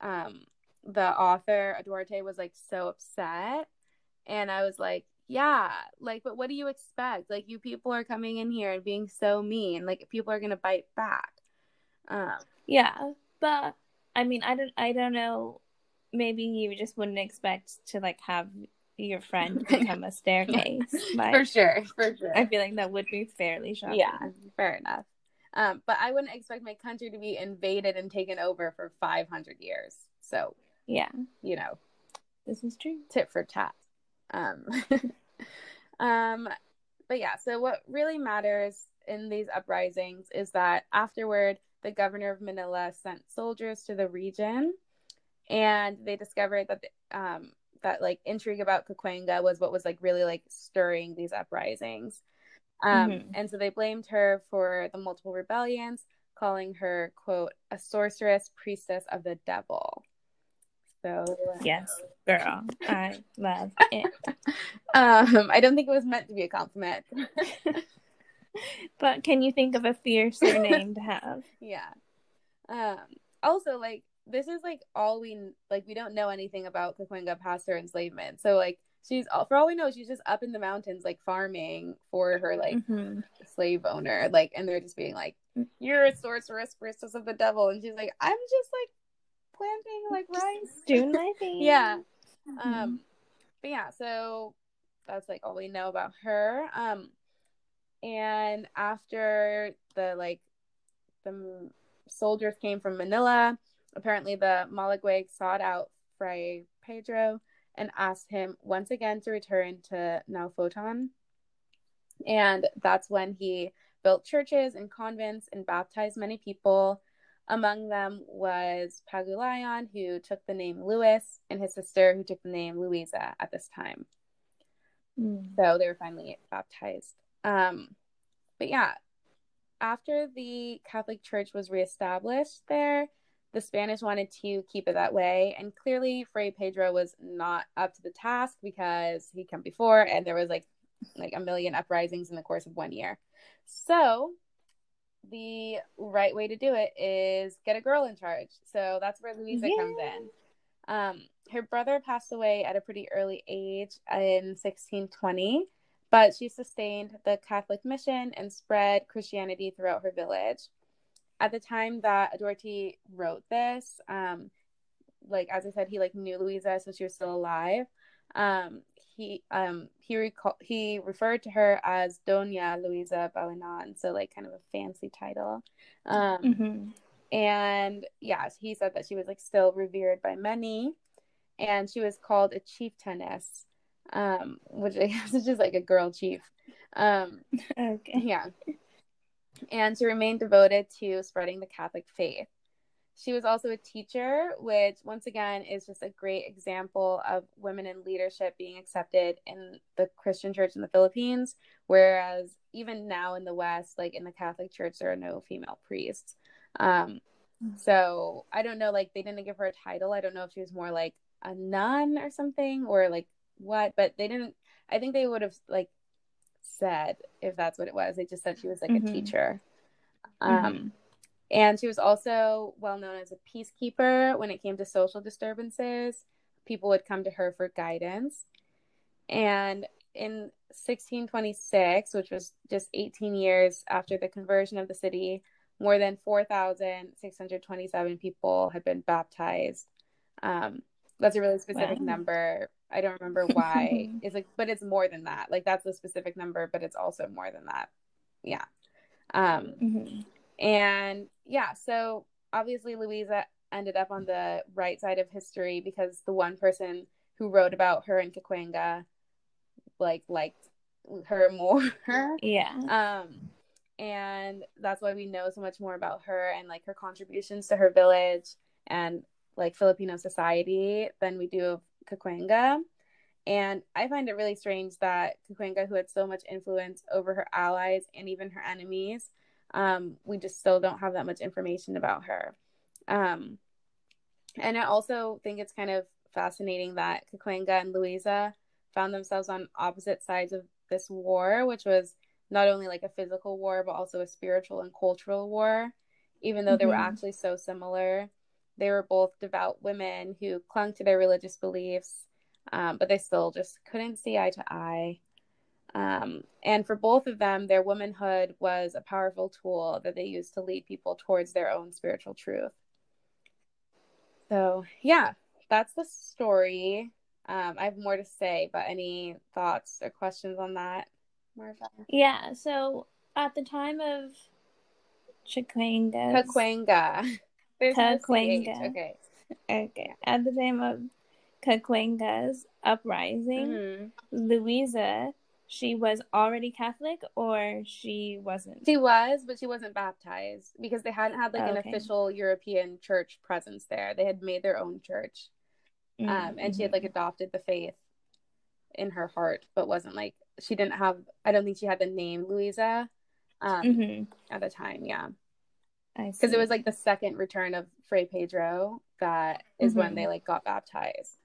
um the author duarte was like so upset. And i was like yeah like but what do you expect? Like you people are coming in here and being so mean. Like people are gonna bite back. Um Yeah, but I mean, I don't, I don't know. Maybe you just wouldn't expect to like have your friend become a staircase. Like, for sure for sure I feel like that would be fairly shocking. Yeah, fair enough. Um, but I wouldn't expect my country to be invaded and taken over for 500 years. So, yeah, you know, this is true. tit for tat. Um, um, but yeah, so what really matters in these uprisings is that afterward, the governor of Manila sent soldiers to the region, and they discovered that um, that like intrigue about Caquenga was what was like really like stirring these uprisings. Um, Mhm. And so they blamed her for the multiple rebellions, calling her quote a sorceress, priestess of the devil. So Yes, girl, I love it. um, I don't think it was meant to be a compliment. But can you think of a fiercer name to have? yeah. Um, also, like this is like all we like. We don't know anything about Caquenga past her enslavement. So like she's all for all we know, she's just up in the mountains like farming for her like Mhm. slave owner. Like, and they're just being like, "You're a sorceress, priestess of the devil," and she's like, "I'm just like planting like rice." Doing my thing. yeah. Mhm. Um, but yeah, so that's like all we know about her. Um, and after the like the soldiers came from Manila, apparently the Malaguay sought out Fray Pedro and asked him once again to return to Nalfotan. And that's when he built churches and convents and baptized many people. Among them was Pagulayan, who took the name Louis, and his sister, who took the name Louisa at this time. Mm. So they were finally baptized. Um, but yeah, after the Catholic Church was reestablished there, the Spanish wanted to keep it that way. And clearly, Fray Pedro was not up to the task because he came before and there was like like a million uprisings in the course of one year. So the right way to do it is get a girl in charge. So that's where Louisa comes in. Um, her brother passed away at a pretty early age in 1620, but she sustained the Catholic mission and spread Christianity throughout her village. At the time that Duarte wrote this, um, like as I said, he like knew Louisa, so she was still alive. Um, he um he recall he referred to her as Doña Luisa Balinan, so like kind of a fancy title. Um, Mhm. and yeah, he said that she was like still revered by many, and she was called a chieftainess, um, which I guess is just like a girl chief. Um, Okay. yeah, and she remained devoted to spreading the Catholic faith. She was also a teacher, which once again is just a great example of women in leadership being accepted in the Christian church in the Philippines, whereas even now in the West, like in the Catholic Church, there are no female priests. Um, so I don't know, like they didn't give her a title. I don't know if she was more like a nun or something, or like what, but they didn't. I think they would have like said if that's what it was. They just said she was like Mhm. a teacher. Um, Mhm. and she was also well known as a peacekeeper when it came to social disturbances. People would come to her for guidance. And in 1626, which was just 18 years after the conversion of the city, more than 4,627 people had been baptized. Um, that's a really specific Wow. number. I don't remember why. it's like, but it's more than that. Like that's the specific number, but it's also more than that. yeah. Um, Mm-hmm. and yeah, so obviously Louisa ended up on the right side of history because the one person who wrote about her in Caquenga like liked her more. Yeah. um and that's why we know so much more about her and like her contributions to her village and like Filipino society than we do of Caquenga. And I find it really strange that Caquenga, who had so much influence over her allies and even her enemies, um, we just still don't have that much information about her. Um, and I also think it's kind of fascinating that Caquenga and Louisa found themselves on opposite sides of this war, which was not only like a physical war, but also a spiritual and cultural war, even though they were Mhm. actually so similar. They were both devout women who clung to their religious beliefs, um, but they still just couldn't see eye to eye. Um, and for both of them, their womanhood was a powerful tool that they used to lead people towards their own spiritual truth. So, yeah, that's the story. Um, I have more to say, but any thoughts or questions on that, Marva? Yeah. So at the time of Chiquengas, Caquenga. There's no Okay. okay, at the time of Caquenga's uprising, Mhm. Louisa, she was already Catholic or she wasn't? She was, but she wasn't baptized because they hadn't had like an official European church presence there. They had made their own church. Mm, Um, and she had like adopted the faith in her heart, but wasn't like she didn't have. I don't think she had the name Louisa um, Mhm. at the time. Yeah, because it was like the second return of Fray Pedro that is when Mhm. they like got baptized.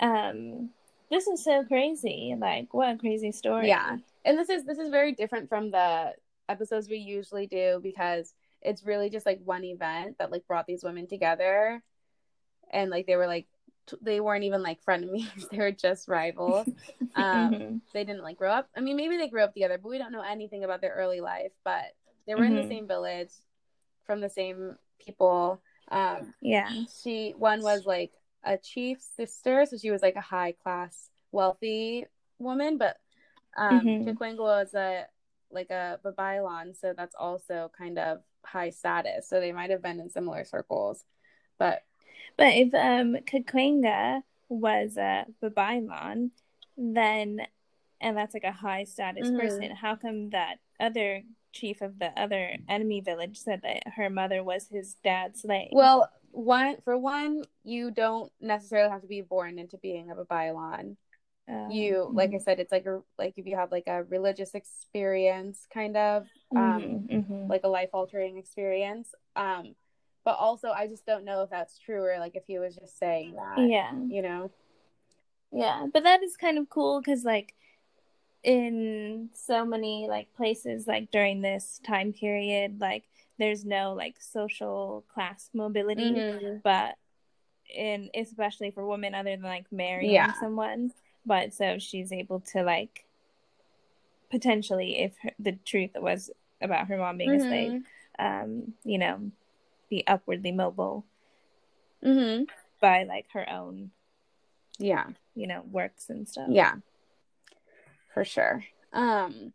um, this is so crazy. Like, what a crazy story. Yeah. And this is this is very different from the episodes we usually do because it's really just like one event that like brought these women together, and like they were like t- they weren't even like frenemies; they were just rivals. Um, Mhm. they didn't like grow up. I mean, maybe they grew up together, but we don't know anything about their early life. But they were in the Mhm. same village, from the same people. Um, Yeah. she one was like a chief's sister, so she was like a high class, wealthy woman. But um, Mhm. Chikwangwa was a like a Babaylan, so that's also kind of high status. So they might have been in similar circles. But But if um Caquenga was a Babaylan, then and that's like a high status Mhm. person, how come that other chief of the other enemy village said that her mother was his dad's slave? well, one for one, you don't necessarily have to be born into being of a Babaylan. Um, You, like I mhm. said, it's like a like if you have like a religious experience, kind of. Um, Mhm, mhm. like a life altering experience. Um, but also, I just don't know if that's true or like if he was just saying that. yeah. You know? Yeah, but that is kind of cool because, like, in so many like places, like during this time period, like there's no like social class mobility, Mhm. but in especially for women, other than like marrying Yeah. someone, but so she's able to like potentially, if her, the truth was about her mom being a slave, Mhm. um, you know, be upwardly mobile Mhm. by like her own, Yeah. you know, works and stuff. Yeah. For sure. Um,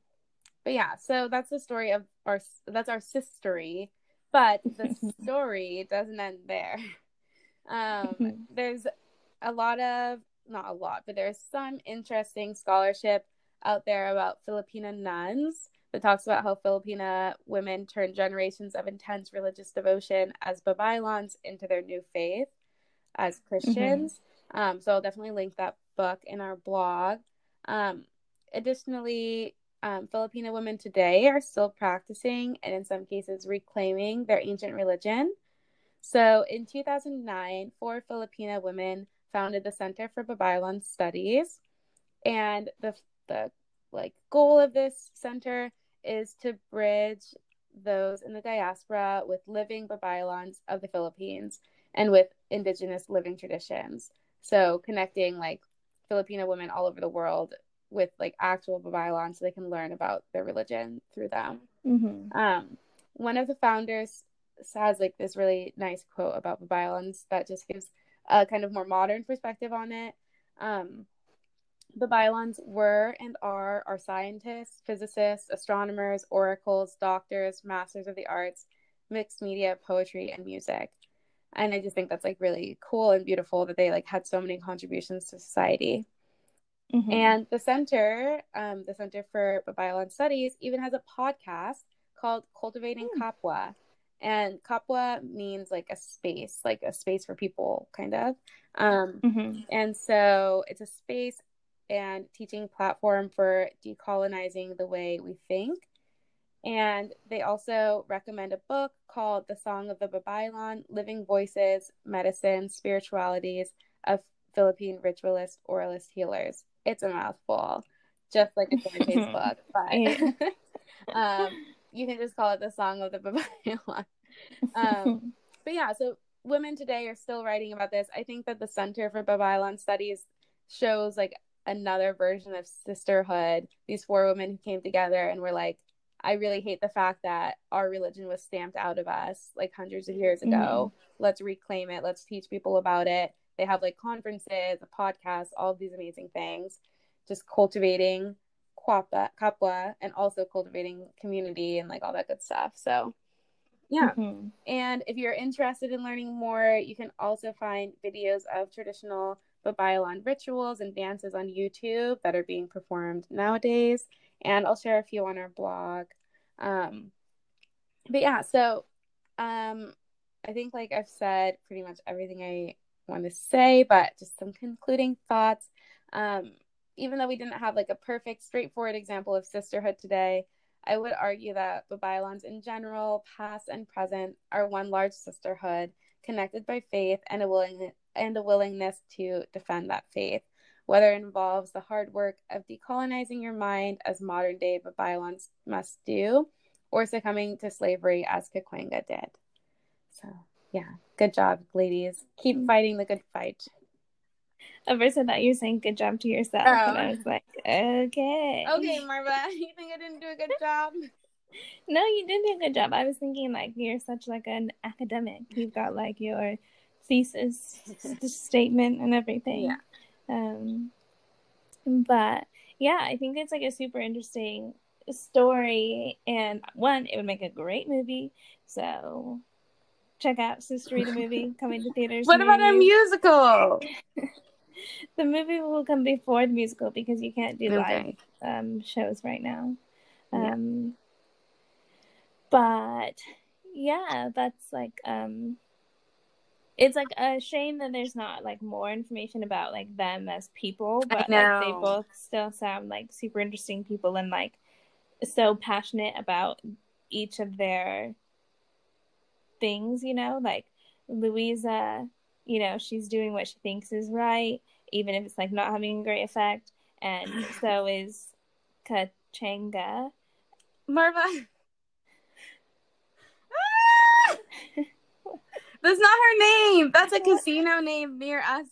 but yeah, so that's the story of our that's our sistery, but the story doesn't end there. Um, there's a lot of not a lot, but there's some interesting scholarship out there about Filipina nuns that talks about how Filipina women turned generations of intense religious devotion as Babaylans into their new faith as Christians. Um, so I'll definitely link that book in our blog. Um, additionally, um, Filipino women today are still practicing and in some cases reclaiming their ancient religion. So in 2009, four Filipino women founded the Center for Babaylan Studies, and the the like goal of this center is to bridge those in the diaspora with living Babaylans of the Philippines and with indigenous living traditions. So connecting like Filipino women all over the world with like actual Babaylans so they can learn about their religion through them. hmm Um, one of the founders has like this really nice quote about Babaylans that just gives a kind of more modern perspective on it. Um, the Babaylans were and are our scientists, physicists, astronomers, oracles, doctors, masters of the arts, mixed media, poetry, and music. And I just think that's like really cool and beautiful that they like had so many contributions to society. Mm-hmm. And the center, um, the Center for Babaylan Studies, even has a podcast called Cultivating mm. Kapwa. And Kapwa means like a space, like a space for people, kind of. Um, mm-hmm. And so it's a space and teaching platform for decolonizing the way we think. And they also recommend a book called The Song of the Babaylan Living Voices, Medicine, Spiritualities of Philippine Ritualist Oralist Healers. It's a mouthful, just like a Dante's book, but um, you can just call it The Song of the Babaylan. Um, but yeah, so women today are still writing about this. I think that the Center for Babaylan Studies shows like another version of sisterhood. These four women who came together and were like, I really hate the fact that our religion was stamped out of us like hundreds of years ago. Mm-hmm. Let's reclaim it. Let's teach people about it. They have like conferences, a podcast, all of these amazing things. Just cultivating Kapwa, Kapwa and also cultivating community and like all that good stuff. So, yeah. Mm-hmm. And if you're interested in learning more, you can also find videos of traditional Babaylan rituals and dances on YouTube that are being performed nowadays. And I'll share a few on our blog. Um, but yeah, so um, I think like I've said pretty much everything I want to say, but just some concluding thoughts. Um, even though we didn't have like a perfect, straightforward example of sisterhood today, I would argue that Babaylans in general, past and present, are one large sisterhood connected by faith and a willingness and a willingness to defend that faith, whether it involves the hard work of decolonizing your mind as modern day Babaylans must do, or succumbing to slavery as Kikwenga did. So, yeah, good job, ladies. Keep mm. fighting the good fight. At first, I thought you were saying good job to yourself, oh. and I was like, okay. Okay, Marva, you think I didn't do a good job? no, you did do a good job. I was thinking like you're such like an academic. You've got like your thesis statement and everything. Yeah. Um, but yeah, I think it's like a super interesting story, and one, it would make a great movie. So check out Sister the movie coming to theaters. what about a musical? the movie will come before the musical because you can't do okay. live um, shows right now. Um, yeah. But yeah, that's like um, it's like a shame that there's not like more information about like them as people, but like they both still sound like super interesting people and like so passionate about each of their things, you know, like Louisa, you know, she's doing what she thinks is right, even if it's like not having a great effect, and so is Kachanga. Marva. That's not her name. That's a casino name near us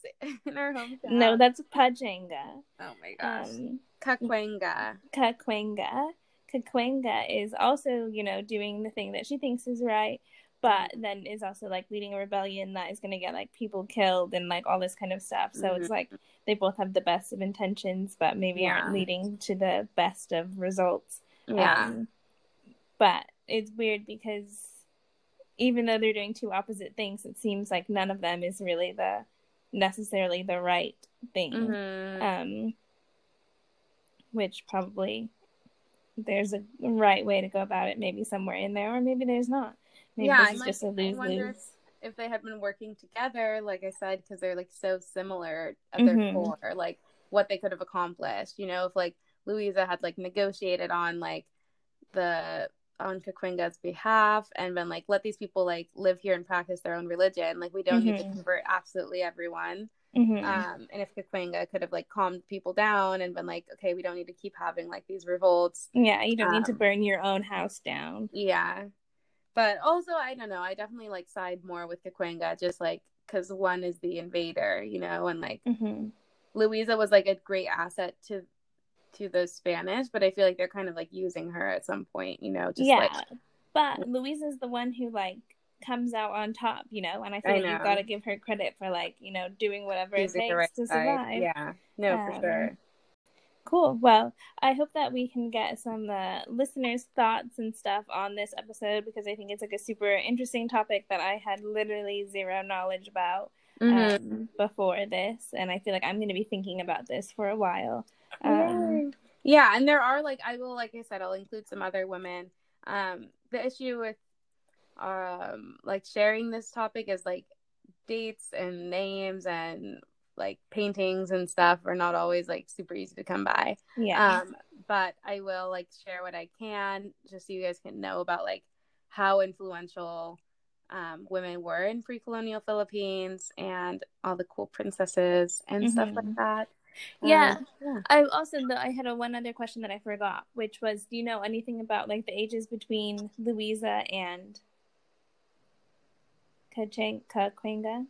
in our hometown. No, that's Pechanga. Oh my gosh. Um, Caquenga. Caquenga. Caquenga is also, you know, doing the thing that she thinks is right, but then is also like leading a rebellion that is going to get like people killed and like all this kind of stuff. So mm-hmm. it's like they both have the best of intentions, but maybe yeah. aren't leading to the best of results. Yeah. Um, but it's weird because even though they're doing two opposite things, it seems like none of them is really the necessarily the right thing. Mm-hmm. Um, which probably there's a right way to go about it, maybe somewhere in there, or maybe there's not. Maybe yeah, is just lose lose. If they had been working together, like I said, because they're like so similar at their mm-hmm. core, like what they could have accomplished. You know, if like Louisa had like negotiated on like the on Caquenga's behalf and been like, let these people like live here and practice their own religion. Like we don't mm-hmm. need to mm-hmm. convert absolutely everyone. Mm-hmm. Um, and if Caquenga could have like calmed people down and been like, okay, we don't need to keep having like these revolts. Yeah, you don't um, need to um, burn your own house down. Yeah, but also I don't know. I definitely like side more with Caquenga, just like because one is the invader, you know, and like mm-hmm. Louisa was like a great asset to to the Spanish, but I feel like they're kind of like using her at some point, you know, just yeah. like but Louisa's the one who like comes out on top, you know, and I feel I like you've got to give her credit for like, you know, doing whatever it takes right to survive. Yeah. No, um, for sure. Cool. Well, I hope that we can get some uh, listeners' thoughts and stuff on this episode because I think it's like a super interesting topic that I had literally zero knowledge about mm-hmm. um, before this, and I feel like I'm going to be thinking about this for a while. Um, yeah, and there are like I will, like I said, I'll include some other women. Um, the issue with um like sharing this topic is like dates and names and like paintings and stuff are not always like super easy to come by. Yeah. Um, but I will like share what I can just so you guys can know about like how influential um, women were in pre-colonial Philippines and all the cool princesses and mm-hmm. stuff like mm-hmm. that. Yeah. Um, yeah. I also I had a one other question that I forgot, which was, do you know anything about like the ages between Louisa and Caquenga?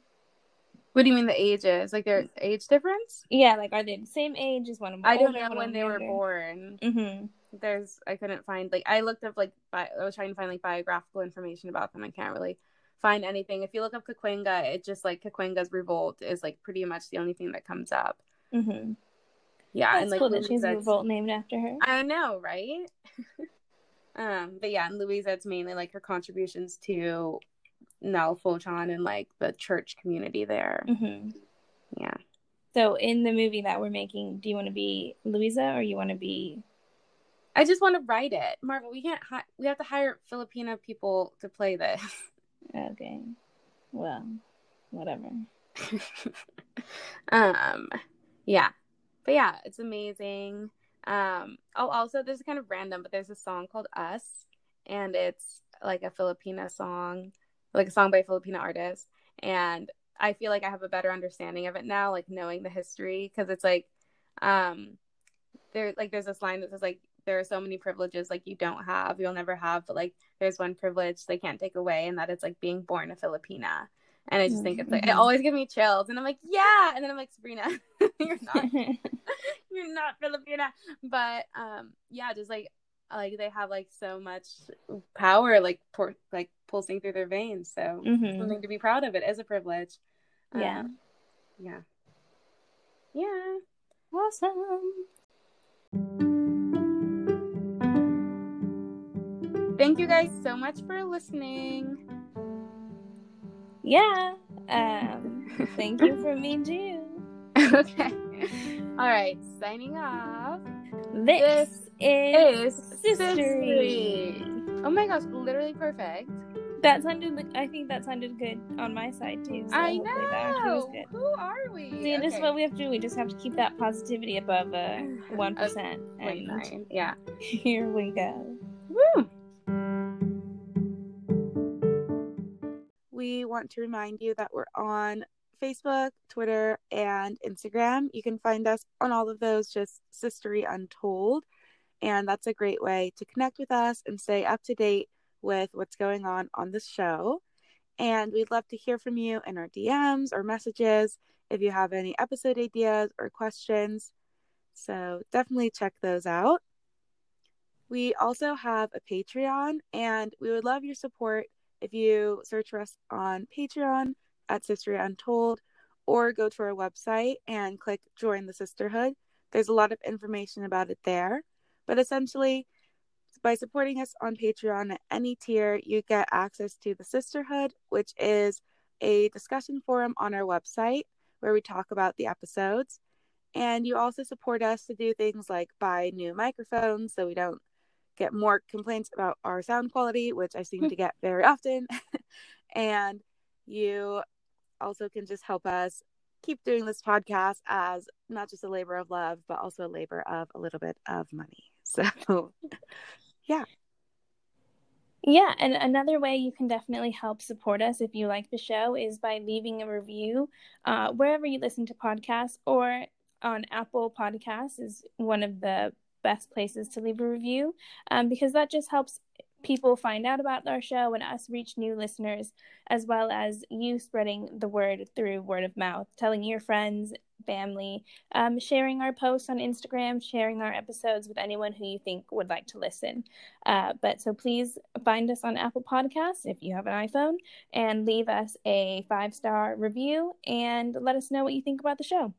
What do you mean the ages? Like their age difference? Yeah, like are they the same age as one of them? I don't know when they younger? were born. Mm-hmm. There's I couldn't find like I looked up like bi- I was trying to find like biographical information about them. I can't really find anything. If you look up Caquenga, it just like Caquenga's revolt is like pretty much the only thing that comes up. Mm-hmm. Yeah, That's and like cool that she's a revolt named after her. I know, right? um, but yeah, and Louisa, it's mainly like her contributions to Nalfotan and like the church community there. Mm-hmm. Yeah. So in the movie that we're making, do you want to be Louisa or you want to be? I just want to write it, Marvel. We can't. Hi- we have to hire Filipino people to play this. Okay. Well, whatever. um, yeah, but yeah, it's amazing. Um, oh, also, this is kind of random, but there's a song called "Us," and it's like a Filipina song like a song by a Filipino artist. And I feel like I have a better understanding of it now, like knowing the history, because it's like, um, there like there's this line that says like there are so many privileges like you don't have, you'll never have, but like there's one privilege they can't take away, and that is like being born a Filipina. And I just mm-hmm. think it's like it mm-hmm. always gives me chills, and I'm like, yeah, and then I'm like, Sabrina, you're not, you're not Filipina, but um, yeah, just like like they have like so much power like por- like pulsing through their veins. So mm-hmm. something to be proud of. It is a privilege. Yeah. um, yeah. Yeah. Awesome. Thank you guys so much for listening. Yeah. Um thank you for me too. Okay. All right. Signing off this, this is, is Oh my gosh, literally perfect. That sounded like I think that sounded good on my side too. So I know. Who are we? See, okay. this is what we have to do. We just have to keep that positivity above uh, one uh, percent. and yeah, here we go. Woo. We want to remind you that we're on Facebook, Twitter, and Instagram. You can find us on all of those, just Sistery Untold. And that's a great way to connect with us and stay up to date with what's going on on the show. And we'd love to hear from you in our DMs or messages if you have any episode ideas or questions. So definitely check those out. We also have a Patreon, and we would love your support if you search for us on Patreon at Sistery Untold or go to our website and click Join the Sisterhood. There's a lot of information about it there. But essentially, by supporting us on Patreon at any tier, you get access to the Sisterhood, which is a discussion forum on our website where we talk about the episodes. And you also support us to do things like buy new microphones so we don't get more complaints about our sound quality, which I seem hmm. to get very often. and you also can just help us keep doing this podcast as not just a labor of love, but also a labor of a little bit of money. So, yeah. Yeah, and another way you can definitely help support us if you like the show is by leaving a review uh, wherever you listen to podcasts or on Apple Podcasts is one of the best places to leave a review um, because that just helps people find out about our show and us reach new listeners, as well as you spreading the word through word of mouth, telling your friends, family, um, sharing our posts on Instagram, sharing our episodes with anyone who you think would like to listen. Uh, but so please find us on Apple Podcasts if you have an iPhone and leave us a five star review and let us know what you think about the show.